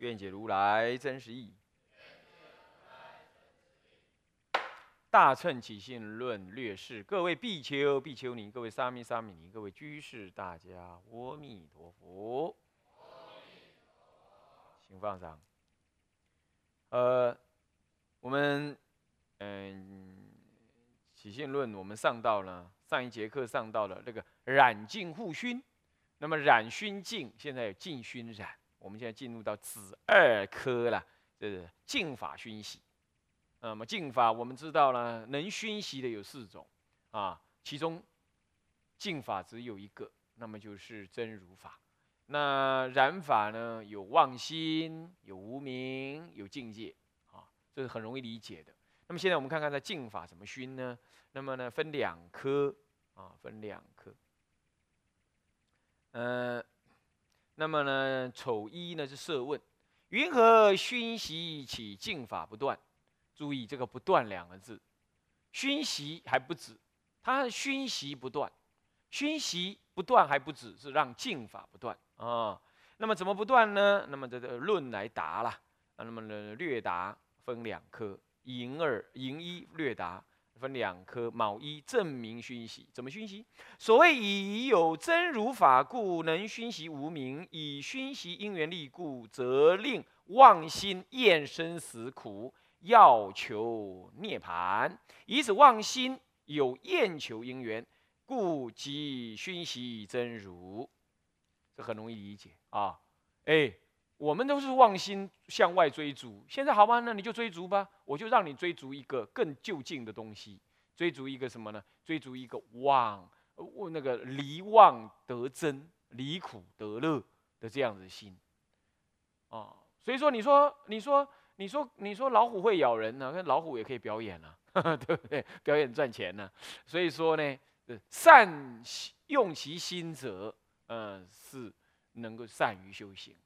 愿解如来真实义。大乘起信论略释，各位比丘、比丘尼，各位沙弥、沙弥尼，各位居士，大家阿弥陀佛。请放上。呃，我们嗯，起信论我们上到了上一节课上到了这个染净护熏，那么染熏净，现在有净熏染，我们现在进入到子二科了，这是净法熏习。那么净法，我们知道呢，能熏习的有四种啊，其中净法只有一个，那么就是真如法。那染法呢，有妄心，有无明，有境界啊，这是很容易理解的。那么现在我们看看在净法怎么熏呢？那么呢，分两科啊，分两科。嗯，那么呢，丑一呢是设问：云何熏习起净法不断？注意这个“不断”两个字，熏习还不止，它熏习不断，熏习不断还不止，是让净法不断啊。那么怎么不断呢？那么这个论来答了。那么呢，略答分两科，寅二、寅一略答分两科，卯一证明熏习。怎么熏习？所谓以有真如法故，能熏习无名；以熏习因缘力故，则令妄心厌生死苦。要求涅盘，以此妄心有厌求因缘，故即熏习真如。这很容易理解啊！哎，我们都是妄心向外追逐，现在好吧，那你就追逐吧，我就让你追逐一个更就近的东西，追逐一个什么呢？追逐一个妄，那个离妄得真，离苦得乐的这样子心啊！所以说，你说，你说。你说，你说老虎会咬人呢？那老虎也可以表演啊，对不对？表演赚钱呢。所以说呢，善用其心者，嗯，是能够善于修行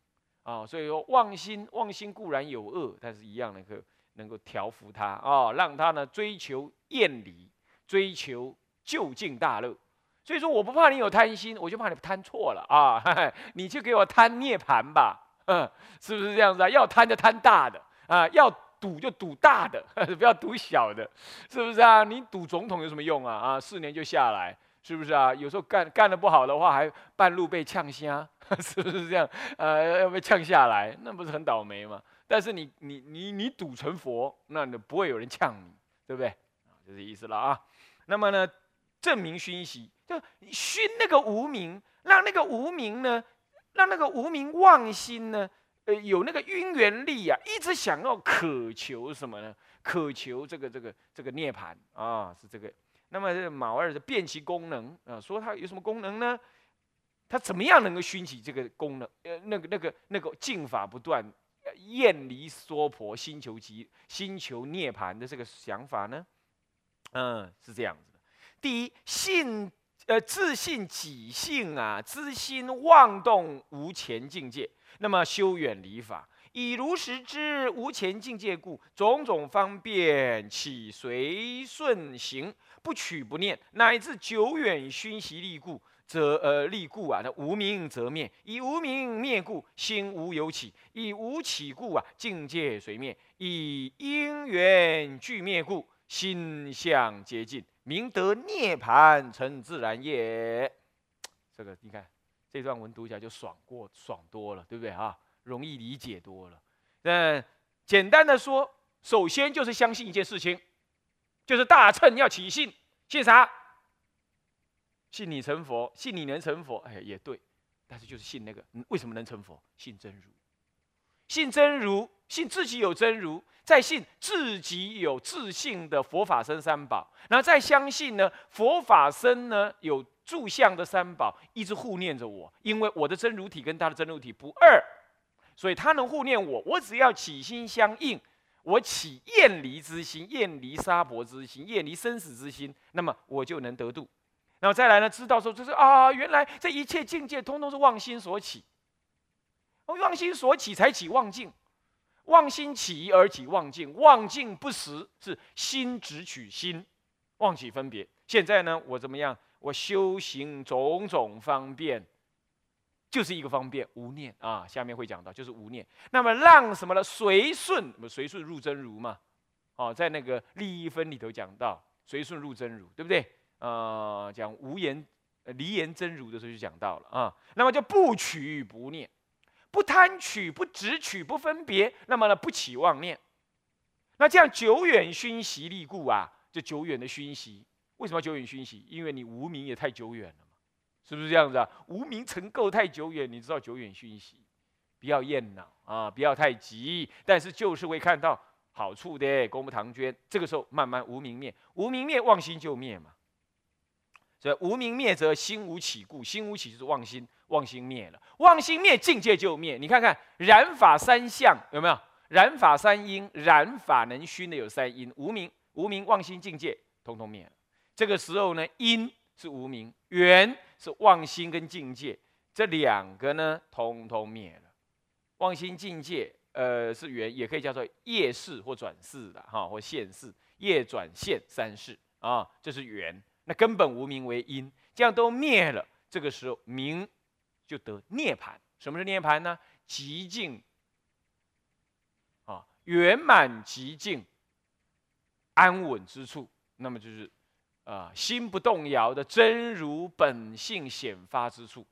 啊。所以说，妄心，妄心固然有恶，但是一样能够能够调伏他啊，让他呢追求厌离，追求就近大乐。所以说，我不怕你有贪心，我就怕你贪错了啊！你就给我贪涅盘吧，嗯，是不是这样子啊？要贪就贪大的。啊，要赌就赌大的，不要赌小的，是不是啊？你赌总统有什么用啊？啊，四年就下来，是不是啊？有时候干干的不好的话，还半路被呛瞎，是不是这样？呃，要被呛下来，那不是很倒霉吗？但是你你你你赌成佛，那你不会有人呛你，对不对？啊，就这意思了啊。那么呢，证明熏习，就熏那个无名，让那个无名呢，让那个无名妄心呢。呃，有那个因缘力啊，一直想要渴求什么呢？渴求这个这个这个涅槃啊，是这个。那么这卯二的变其功能啊，说它有什么功能呢？它怎么样能够熏起这个功能？呃，那个那个那个净法不断，厌离娑婆，心求极，心求涅槃的这个想法呢？嗯，是这样子的。第一，信呃自信己性啊，知心妄动无前境界。那么修远离法，以如实知无前境界故，种种方便起随顺行，不取不念，乃至久远熏习力故，则呃力故啊，那无名则灭；以无名灭故，心无有起；以无起故啊，境界随灭；以因缘俱灭故，心相皆尽，明得涅盘成自然也。这个你看。这段文读起来就爽过爽多了，对不对啊？容易理解多了。那简单的说，首先就是相信一件事情，就是大乘要起信，信啥？信你成佛，信你能成佛。哎，也对，但是就是信那个，为什么能成佛？信真如，信真如，信自己有真如，再信自己有自信的佛法僧三宝，然后再相信呢，佛法僧呢有。住相的三宝一直护念着我，因为我的真如体跟他的真如体不二，所以他能护念我，我只要起心相应，我起厌离之心，厌离沙婆之心，厌离生死之心，那么我就能得度。然后再来呢，知道说这是啊，原来这一切境界通通是妄心所起，妄心所起才起妄境，妄心起而起妄境，妄境不实是心只取心，妄起分别。现在呢，我怎么样？我修行种种方便，就是一个方便无念啊。下面会讲到，就是无念。那么让什么呢？随顺，随顺入真如嘛。哦，在那个利益分里头讲到，随顺入真如，对不对？呃，讲无言、离言真如的时候就讲到了啊。那么就不取不念，不贪取，不执取，不分别，那么呢不起妄念。那这样久远熏习力故啊，就久远的熏习。为什么久远熏习？因为你无名也太久远了，是不是这样子啊？无名成垢太久远，你知道久远熏习，不要厌恼啊，不要太急，但是就是会看到好处的。公布唐娟，这个时候慢慢无名灭，无名灭，妄心就灭嘛。所以无名灭则心无起故，心无起就是妄心，妄心灭了，妄心灭境界就灭。你看看染法三相有没有？染法三因，染法能熏的有三因，无名、无名、妄心、境界，通通灭了。这个时候呢，因是无名，缘是妄心跟境界，这两个呢，通通灭了。妄心境界，呃，是缘，也可以叫做业事或转世的哈，或现世，业转现三世啊，这是缘。那根本无名为因，这样都灭了，这个时候名就得涅盘。什么是涅盘呢？极静啊，圆满极静，安稳之处。那么就是啊，心不动摇的真如本性显发之处，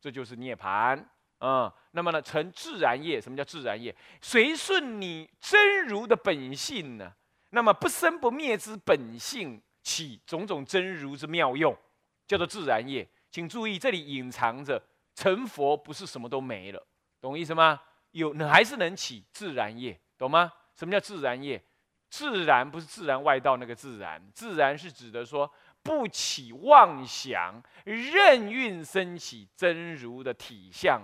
这就是涅槃啊。那么呢，成自然业。什么叫自然业？随顺你真如的本性呢？那么不生不灭之本性。起种种真如之妙用，叫做自然业。请注意，这里隐藏着成佛不是什么都没了，懂意思吗？有，还是能起自然业，懂吗？什么叫自然业？自然不是自然外道那个自然，自然是指的说不起妄想，任运升起真如的体相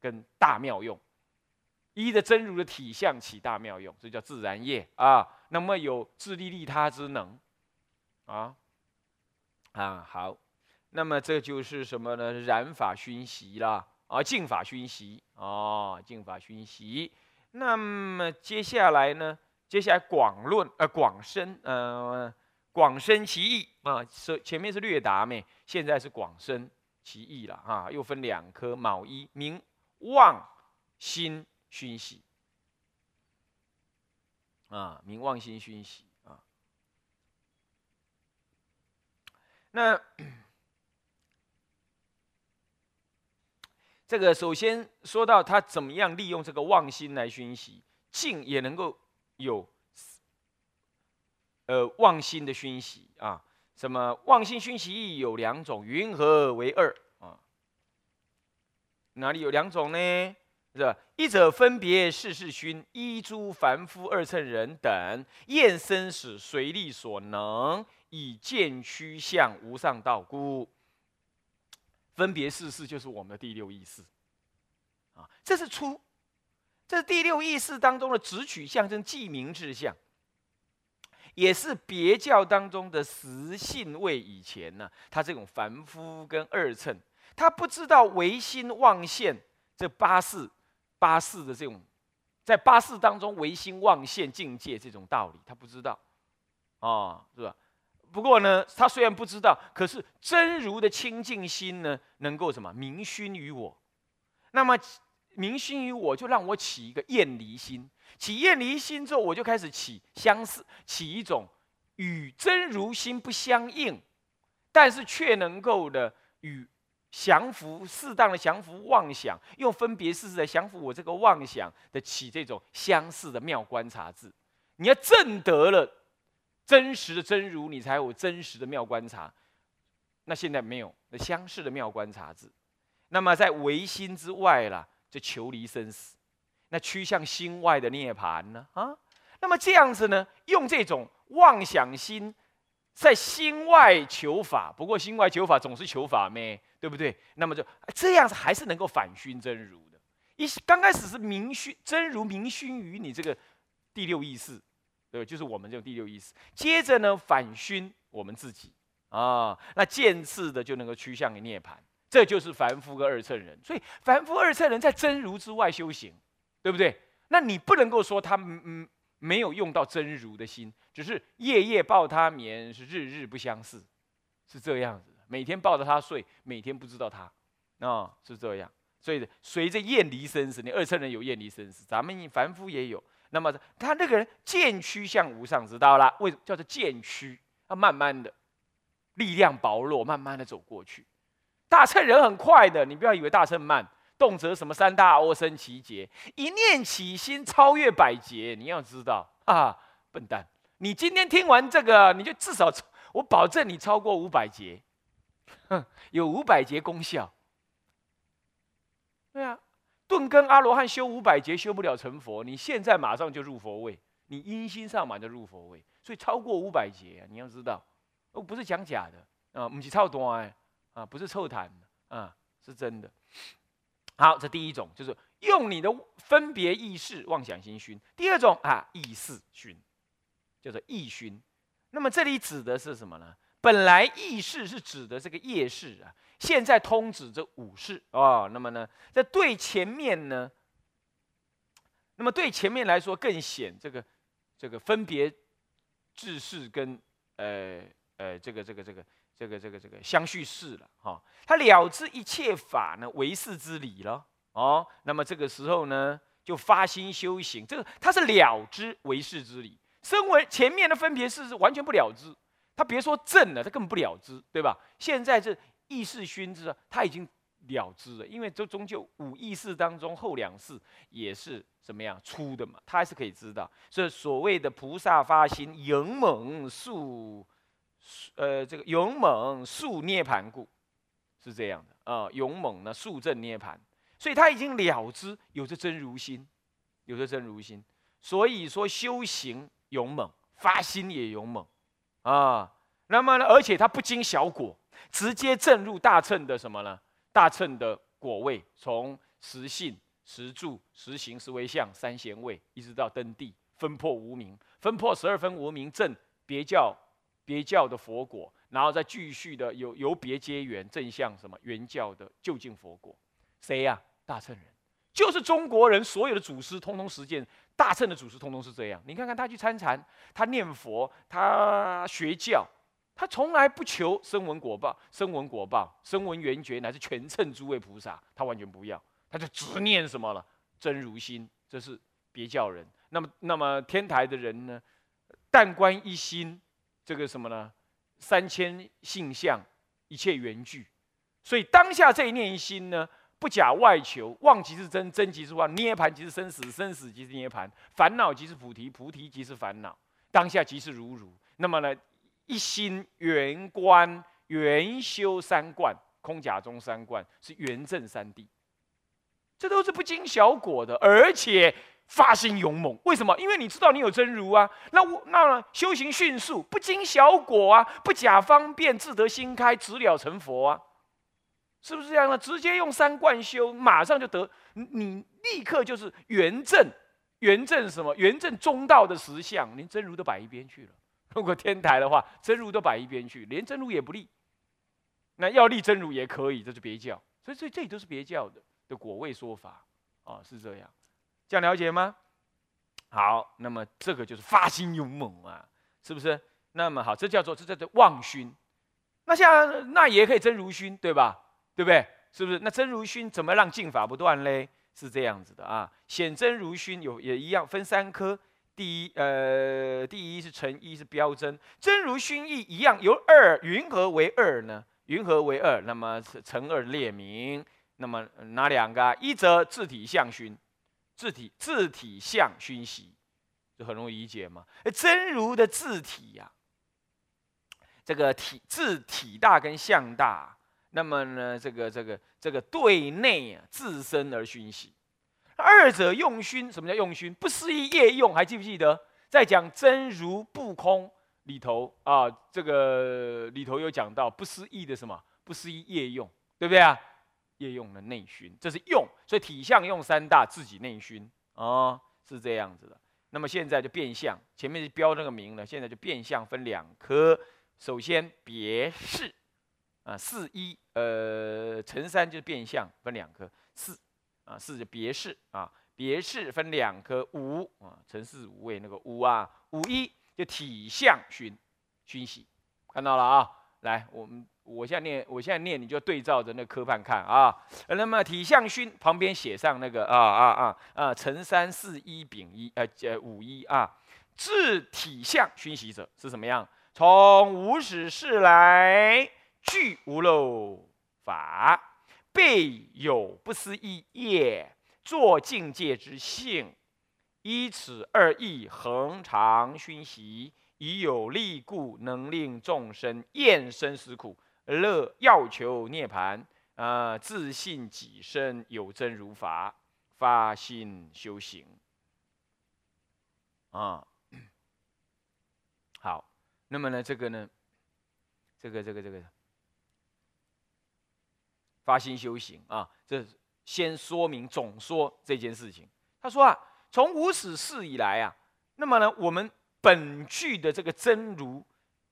跟大妙用，依着真如的体相起大妙用，这叫自然业啊。那么有自利利他之能。啊啊好，那么这就是什么呢？染法熏习啦，啊净法熏习啊净法熏习。那么接下来呢？接下来广论呃广深呃广深其义啊，是前面是略达咩，现在是广深其义了啊，又分两科，卯一名望心熏习啊，名望心熏习啊。那这个首先说到他怎么样利用这个望心来熏习，静也能够有呃妄心的熏习啊。什么妄心熏习有两种，云何为二啊？哪里有两种呢？是吧？一者分别世事熏，一诸凡夫二乘人等厌生死，随力所能。以见趋向无上道故，分别世事就是我们的第六意识啊，这是初，这是第六意识当中的直取象征记名志向，也是别教当中的实性位。以前呢，他这种凡夫跟二乘，他不知道唯心妄现这八世八世的这种，在八世当中唯心妄现境界这种道理，他不知道啊，是吧？不过呢，他虽然不知道，可是真如的清净心呢，能够什么明熏于我？那么明心于我，就让我起一个厌离心。起厌离心之后，我就开始起相似，起一种与真如心不相应，但是却能够的与降服适当的降服妄想，用分别事实来降服我这个妄想的起这种相似的妙观察智。你要证得了。真实的真如，你才有真实的妙观察。那现在没有那相似的妙观察字。那么在唯心之外啦，就求离生死，那趋向心外的涅槃呢？啊，那么这样子呢，用这种妄想心在心外求法。不过心外求法总是求法咩？对不对？那么就这样子还是能够反熏真如的，一刚开始是明熏真如明熏于你这个第六意识，对就是我们这种第六意识。接着呢，反熏我们自己啊，那渐次的就能够趋向于涅槃。这就是凡夫跟二乘人。所以凡夫二乘人在真如之外修行，对不对？那你不能够说他嗯没有用到真如的心，只是夜夜抱他眠，是日日不相似，是这样子。每天抱着他睡，每天不知道他，啊，是这样。所以随着厌离生死，你二乘人有厌离生死，咱们凡夫也有。那么他那个人渐趋向无上，知道了？为叫做渐趋，他慢慢的力量薄弱，慢慢的走过去。大乘人很快的，你不要以为大乘慢，动辄什么三大阿僧祇劫，一念起心超越百劫。你要知道啊，笨蛋，你今天听完这个，你就至少我保证你超过五百劫，有五百劫功效。对啊，顿跟阿罗汉修五百劫修不了成佛，你现在马上就入佛位，你阴心上满就入佛位，所以超过五百劫，你要知道，哦，不是讲假的啊，不是操多哎，啊，不是臭谈啊，是真的。好，这第一种就是用你的分别意识妄想心熏，第二种啊意识熏，叫做意熏。那么这里指的是什么呢？本来意识是指的这个业识啊。现在通指这五事啊，那么呢，在对前面呢，那么对前面来说更显这个这个分别治事跟呃呃这个这个这个这个这个这个相续事了哈，他了知一切法呢为事之理了哦，那么这个时候呢就发心修行，这个他是了知为事之理，身为前面的分别事是完全不了知，他别说正了，他根本不了知，对吧？现在这。意识熏之，他已经了知了，因为这终究五意识当中后两世也是怎么样出的嘛，他还是可以知道。所以所谓的菩萨发心勇猛速，呃，这个勇猛速涅盘故，是这样的啊，勇猛呢速证涅盘，所以他已经了知，有着真如心，有着真如心，所以说修行勇猛，发心也勇猛啊。那么呢，而且他不经小果。直接证入大乘的什么呢？大乘的果位，从实性、实住、实行、实为相三贤位，一直到登地，分破无名，分破十二分无名正别教别教的佛果，然后再继续的由由别接缘正向什么原教的就近佛果。谁呀？大乘人，就是中国人所有的祖师，通通实践大乘的祖师，通通是这样。你看看他去参禅，他念佛，他学教。他从来不求声闻果报、声闻果报、声闻缘觉，乃至全称诸位菩萨，他完全不要，他就执念什么了？真如心，这是别教人。那么，那么天台的人呢？但观一心，这个什么呢？三千性相，一切缘具。所以当下这一念一心呢，不假外求，妄即是真，真即是妄，涅盘即是生死，生死即是涅盘，烦恼即是菩提，菩提即是烦恼，当下即是如如。那么呢？一心圆观圆修三观，空假中三观是圆正三谛，这都是不经小果的，而且发心勇猛。为什么？因为你知道你有真如啊。那我那修行迅速，不经小果啊，不假方便，自得心开，直了成佛啊，是不是这样呢？直接用三观修，马上就得，你立刻就是圆正，圆正什么？圆正中道的实相，连真如都摆一边去了。如果天台的话，真如都摆一边去，连真如也不立。那要立真如也可以，这是别教。所以这这里都是别教的的果位说法啊，是这样。这样了解吗？好，那么这个就是发心勇猛啊，是不是？那么好，这叫做这叫做妄熏。那像那也可以真如熏，对吧？对不对？是不是？那真如熏怎么让净法不断嘞？是这样子的啊。显真如熏有也一样分三科。第一，呃，第一是成一是标真，真如熏意一样，由二云何为二呢？云何为二？那么成二列名，那么哪两个？一则自体相熏，字体字体相熏习，就很容易理解嘛。真如的字体呀，这个体字体大跟相大，那么呢，这个这个这个对内啊，自身而熏习。二者用熏，什么叫用熏？不思议业用，还记不记得？在讲真如不空里头啊，这个里头有讲到不思议的什么？不思议业用，对不对啊？业用的内熏，这是用，所以体相用三大，自己内熏啊，是这样子的。那么现在就变相，前面是标那个名了，现在就变相分两科。首先别事啊，四一呃乘三就是变相分两科，四啊四就别事啊，别事分两科，五啊乘四五位那个五啊，五一就体相熏熏习，看到了啊，来我们。我现在念，我现在念，你就对照着那科判看啊。那么体相熏旁边写上那个啊啊啊啊，乘三四一丙一呃呃五一啊，治体相熏习者是什么样？从无始事来具无漏法，备有不思议业，作境界之性，依此二义恒常熏习，以有力故，能令众生厌生死苦。乐要求涅盘啊，自信己身有真如法，发心修行啊。好，那么呢，这个呢，这个这个这个发心修行啊，这先说明总说这件事情。他说啊，从无始世以来啊，那么呢，我们本具的这个真如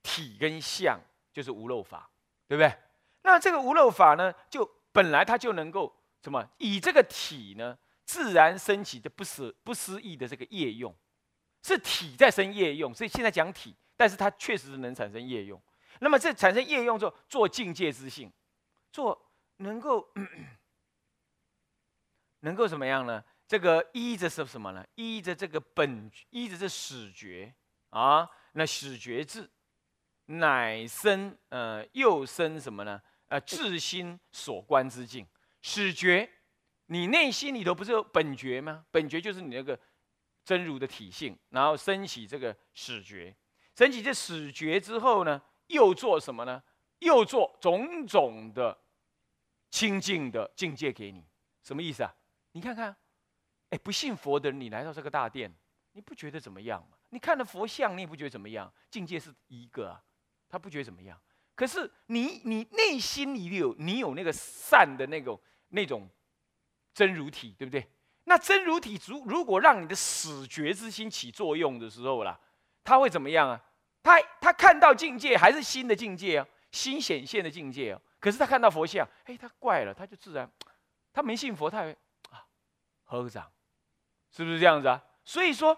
体跟相，就是无漏法。对不对？那这个无漏法呢，就本来它就能够什么？以这个体呢，自然升起的不思不思议的这个业用，是体在生业用，所以现在讲体，但是它确实是能产生业用。那么这产生业用之后，做境界之性，做能够能够怎么样呢？这个依着是什么呢？依着这个本，依着这始觉啊，那始觉智。乃生，呃，又生什么呢？呃，自心所观之境，始觉。你内心里头不是有本觉吗？本觉就是你那个真如的体性，然后升起这个始觉，升起这始觉之后呢，又做什么呢？又做种种的清净的境界给你。什么意思啊？你看看，哎，不信佛的人，你来到这个大殿，你不觉得怎么样吗？你看了佛像，你也不觉得怎么样？境界是一个啊。他不觉得怎么样，可是你你内心里有你有那个善的那种那种真如体，对不对？那真如体如如果让你的死觉之心起作用的时候啦，他会怎么样啊？他他看到境界还是新的境界啊，新显现的境界啊。可是他看到佛像，哎，他怪了，他就自然，他没信佛，他会啊合掌，是不是这样子啊？所以说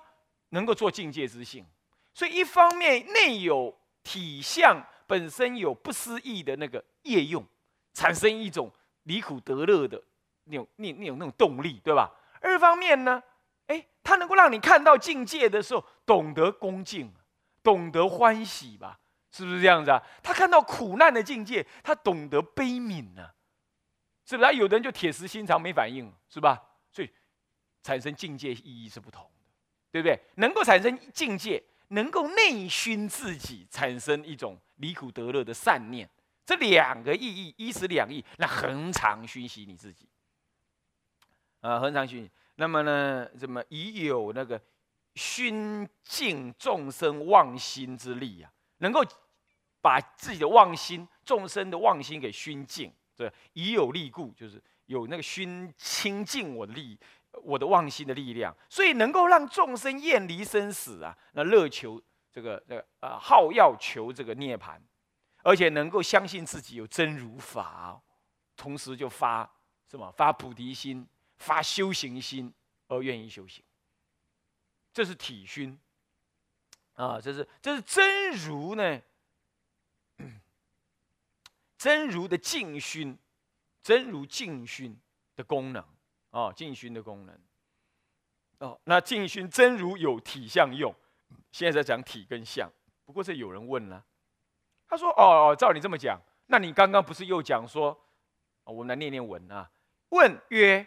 能够做境界之性，所以一方面内有。体相本身有不思议的那个业用，产生一种离苦得乐的那种、那、那种、那种动力，对吧？二方面呢，哎，它能够让你看到境界的时候，懂得恭敬，懂得欢喜吧？是不是这样子啊？他看到苦难的境界，他懂得悲悯呢，是不是？有的人就铁石心肠，没反应，是吧？所以产生境界意义是不同的，对不对？能够产生境界。能够内熏自己，产生一种离苦得乐的善念，这两个意义，一时两义，那恒常熏习你自己，啊，恒常熏。那么呢，怎么已有那个熏净众生妄心之力啊？能够把自己的妄心、众生的妄心给熏净，对，已有力故，就是有那个熏清净我的力。我的妄心的力量，所以能够让众生厌离生死啊，那乐求这个这个啊，好要求这个涅槃，而且能够相信自己有真如法，同时就发什么发菩提心，发修行心而愿意修行，这是体熏啊，这是这是真如呢，真如的净熏，真如净熏的功能。哦，净熏的功能。哦，那净熏真如有体相用，现在在讲体跟相。不过这有人问了，他说：“哦，照你这么讲，那你刚刚不是又讲说，我们来念念文啊？问曰：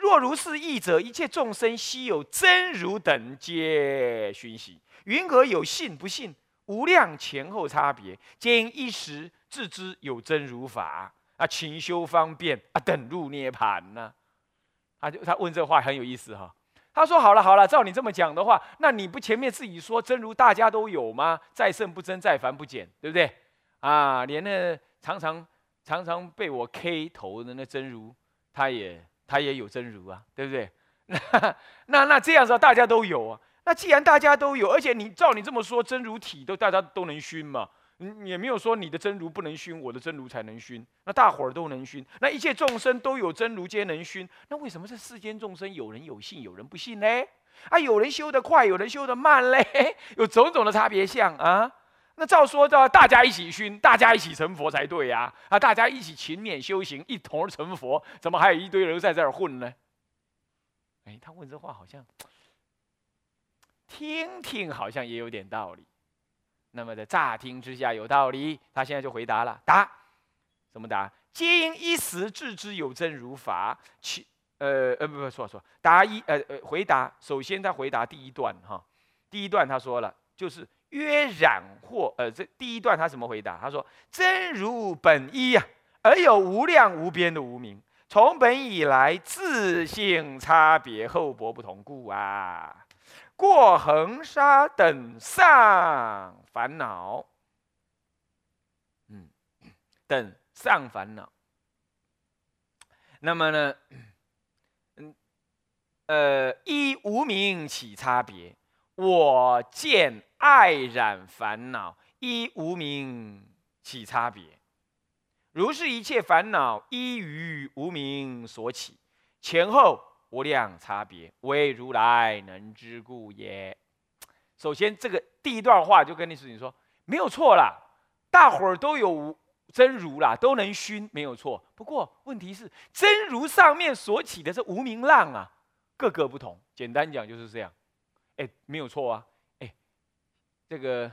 若如是义者，一切众生悉有真如等皆熏习，云何有信不信？无量前后差别，皆因一时自知有真如法啊，勤修方便啊，等入涅盘呢？”他就他问这话很有意思哈，他说好了好了，照你这么讲的话，那你不前面自己说真如大家都有吗？再胜不增，再凡不减，对不对？啊，连那常常常常被我 K 头的那真如，他也他也有真如啊，对不对？那那那这样子大家都有啊。那既然大家都有，而且你照你这么说，真如体都大家都能熏嘛？你也没有说你的真如不能熏，我的真如才能熏。那大伙儿都能熏，那一切众生都有真如皆能熏。那为什么这世间众生有人有信，有人不信呢？啊，有人修得快，有人修得慢嘞，有种种的差别相啊。那照说的，大家一起熏，大家一起成佛才对呀。啊，大家一起勤勉修行，一同成佛，怎么还有一堆人在这儿混呢？哎，他问这话好像听听好像也有点道理。那么在乍听之下有道理，他现在就回答了，答怎么答？皆因一时自知有真如法，其呃呃不不错错，答一呃呃回答，首先他回答第一段哈，第一段他说了，就是约染或呃这第一段他怎么回答？他说真如本一呀，而有无量无边的无名，从本以来自性差别厚薄不同故啊。过恒沙等上烦恼，嗯，等上烦恼。那么呢，嗯，呃，依无名起差别，我见爱染烦恼，依无名起差别。如是一切烦恼依于无名所起，前后。无量差别，唯如来能知故也。首先，这个第一段话就跟你说，你说没有错啦，大伙儿都有真如啦，都能熏，没有错。不过问题是，真如上面所起的是无名浪啊，各个不同。简单讲就是这样。哎，没有错啊。哎，这个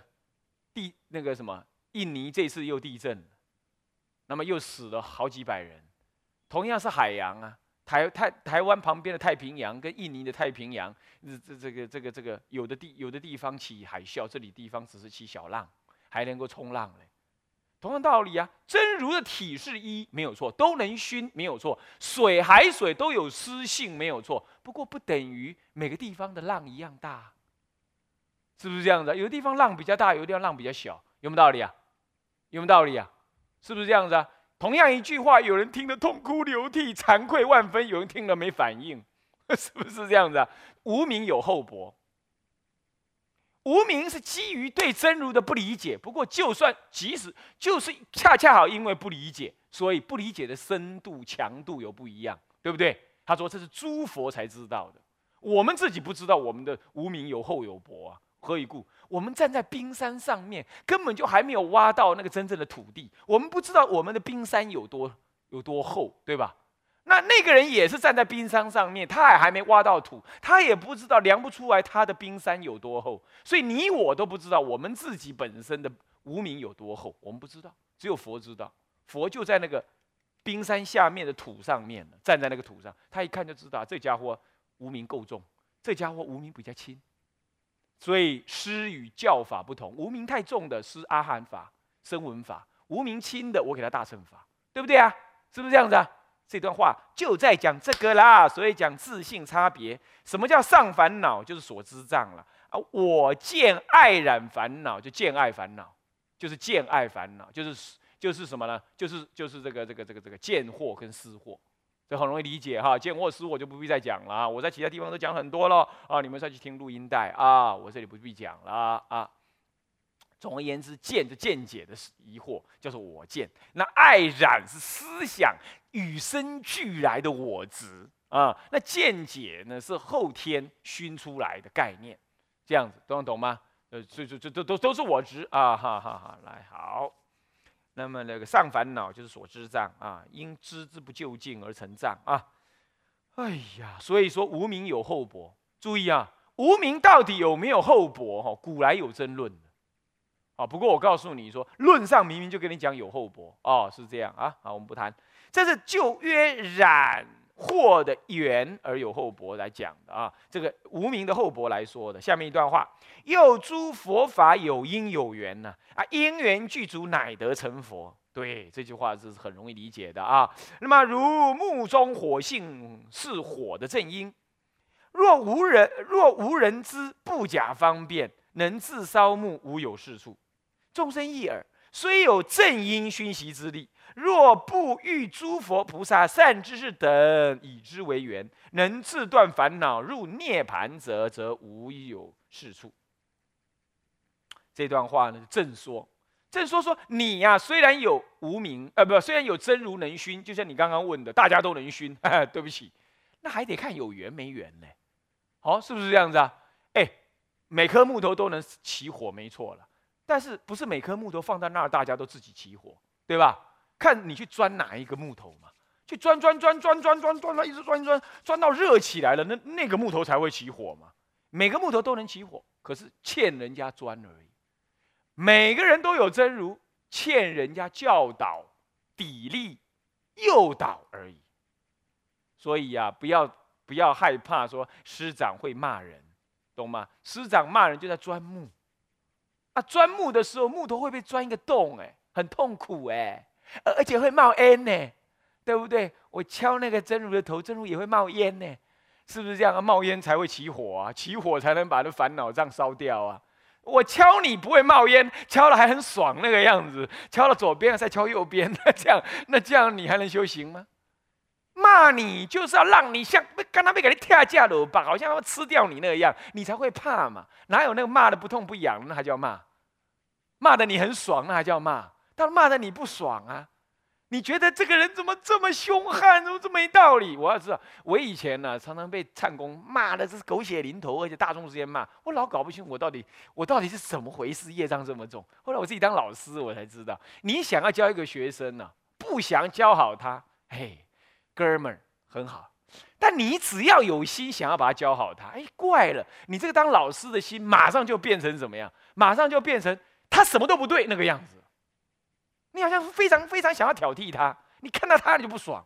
地那个什么，印尼这次又地震，那么又死了好几百人，同样是海洋啊。台台台湾旁边的太平洋跟印尼的太平洋，这这这个这个这个有的地有的地方起海啸，这里地方只是起小浪，还能够冲浪嘞。同样道理啊，真如的体是一没有错，都能熏没有错，水海水都有湿性没有错，不过不等于每个地方的浪一样大，是不是这样子？有的地方浪比较大，有的地方浪比较小，有没有道理啊？有没有道理啊？是不是这样子啊？同样一句话，有人听得痛哭流涕、惭愧万分；有人听了没反应，是不是这样子啊？无名有厚薄，无名是基于对真如的不理解。不过，就算即使就是恰恰好因为不理解，所以不理解的深度、强度有不一样，对不对？他说这是诸佛才知道的，我们自己不知道我们的无名有厚有薄啊。何以故？我们站在冰山上面，根本就还没有挖到那个真正的土地。我们不知道我们的冰山有多有多厚，对吧？那那个人也是站在冰山上面，他也还没挖到土，他也不知道量不出来他的冰山有多厚。所以你我都不知道我们自己本身的无名有多厚，我们不知道，只有佛知道。佛就在那个冰山下面的土上面站在那个土上，他一看就知道这家伙无名够重，这家伙无名比较轻。所以师与教法不同，无名太重的师阿含法、声闻法，无名轻的我给他大乘法，对不对啊？是不是这样子啊？这段话就在讲这个啦，所以讲自性差别。什么叫上烦恼？就是所知障了啊！我见爱染烦恼，就见爱烦恼，就是见爱烦恼，就是就是什么呢？就是就是这个这个这个这个见惑跟思惑。这很容易理解哈，见或思我就不必再讲了。我在其他地方都讲很多了啊，你们再去听录音带啊，我这里不必讲了啊。总而言之，见就见解的疑惑，叫做我见；那爱染是思想与生俱来的我执啊，那见解呢是后天熏出来的概念，这样子都能懂吗？呃，这这这都都都是我执啊，哈哈哈，来好。那么那个上烦恼就是所知障啊，因知之不究竟而成障啊。哎呀，所以说无名有厚薄，注意啊，无名到底有没有厚薄？哈，古来有争论的。啊，不过我告诉你说，论上明明就跟你讲有厚薄哦，是这样啊。好，我们不谈，这是就约染。祸的缘而有厚薄来讲的啊，这个无名的厚薄来说的。下面一段话，又诸佛法有因有缘呢啊，因缘具足乃得成佛。对，这句话是很容易理解的啊。那么如木中火性是火的正因，若无人若无人知，不假方便，能自烧木，无有是处。众生一耳，虽有正因熏习之力。若不遇诸佛菩萨善知识等以之为缘，能自断烦恼入涅盘者，则无有是处。这段话呢，正说，正说说你呀，虽然有无名，呃，不，虽然有真如能熏，就像你刚刚问的，大家都能熏，对不起，那还得看有缘没缘呢。好，是不是这样子啊？哎，每颗木头都能起火，没错了。但是不是每颗木头放在那儿，大家都自己起火，对吧？看你去钻哪一个木头嘛，去钻钻钻钻钻钻钻，一直钻钻钻到热起来了，那那个木头才会起火嘛。每个木头都能起火，可是欠人家钻而已。每个人都有真如，欠人家教导、砥砺、诱导而已。所以呀，不要不要害怕说师长会骂人，懂吗？师长骂人就在钻木。啊，钻木的时候，木头会被钻一个洞，哎，很痛苦，哎，而而且会冒烟呢，对不对？我敲那个真如的头，真如也会冒烟呢，是不是这样啊？冒烟才会起火啊，起火才能把那烦恼障烧掉啊。我敲你不会冒烟，敲了还很爽那个样子，敲了左边再敲右边，那这样那这样你还能修行吗？骂你就是要让你像刚刚被给你跳架了吧，好像要吃掉你那样，你才会怕嘛。哪有那个骂的不痛不痒，那还叫骂？骂的你很爽，那还叫骂？他骂的你不爽啊？你觉得这个人怎么这么凶悍，怎么这么没道理？我要知道，我以前呢常常被唱功骂的是狗血淋头，而且大众之间骂，我老搞不清我到底我到底是怎么回事，业障这么重。后来我自己当老师，我才知道，你想要教一个学生呢，不想教好他，嘿。哥们儿很好，但你只要有心想要把他教好，他哎怪了，你这个当老师的心马上就变成怎么样？马上就变成他什么都不对那个样子。你好像非常非常想要挑剔他，你看到他你就不爽，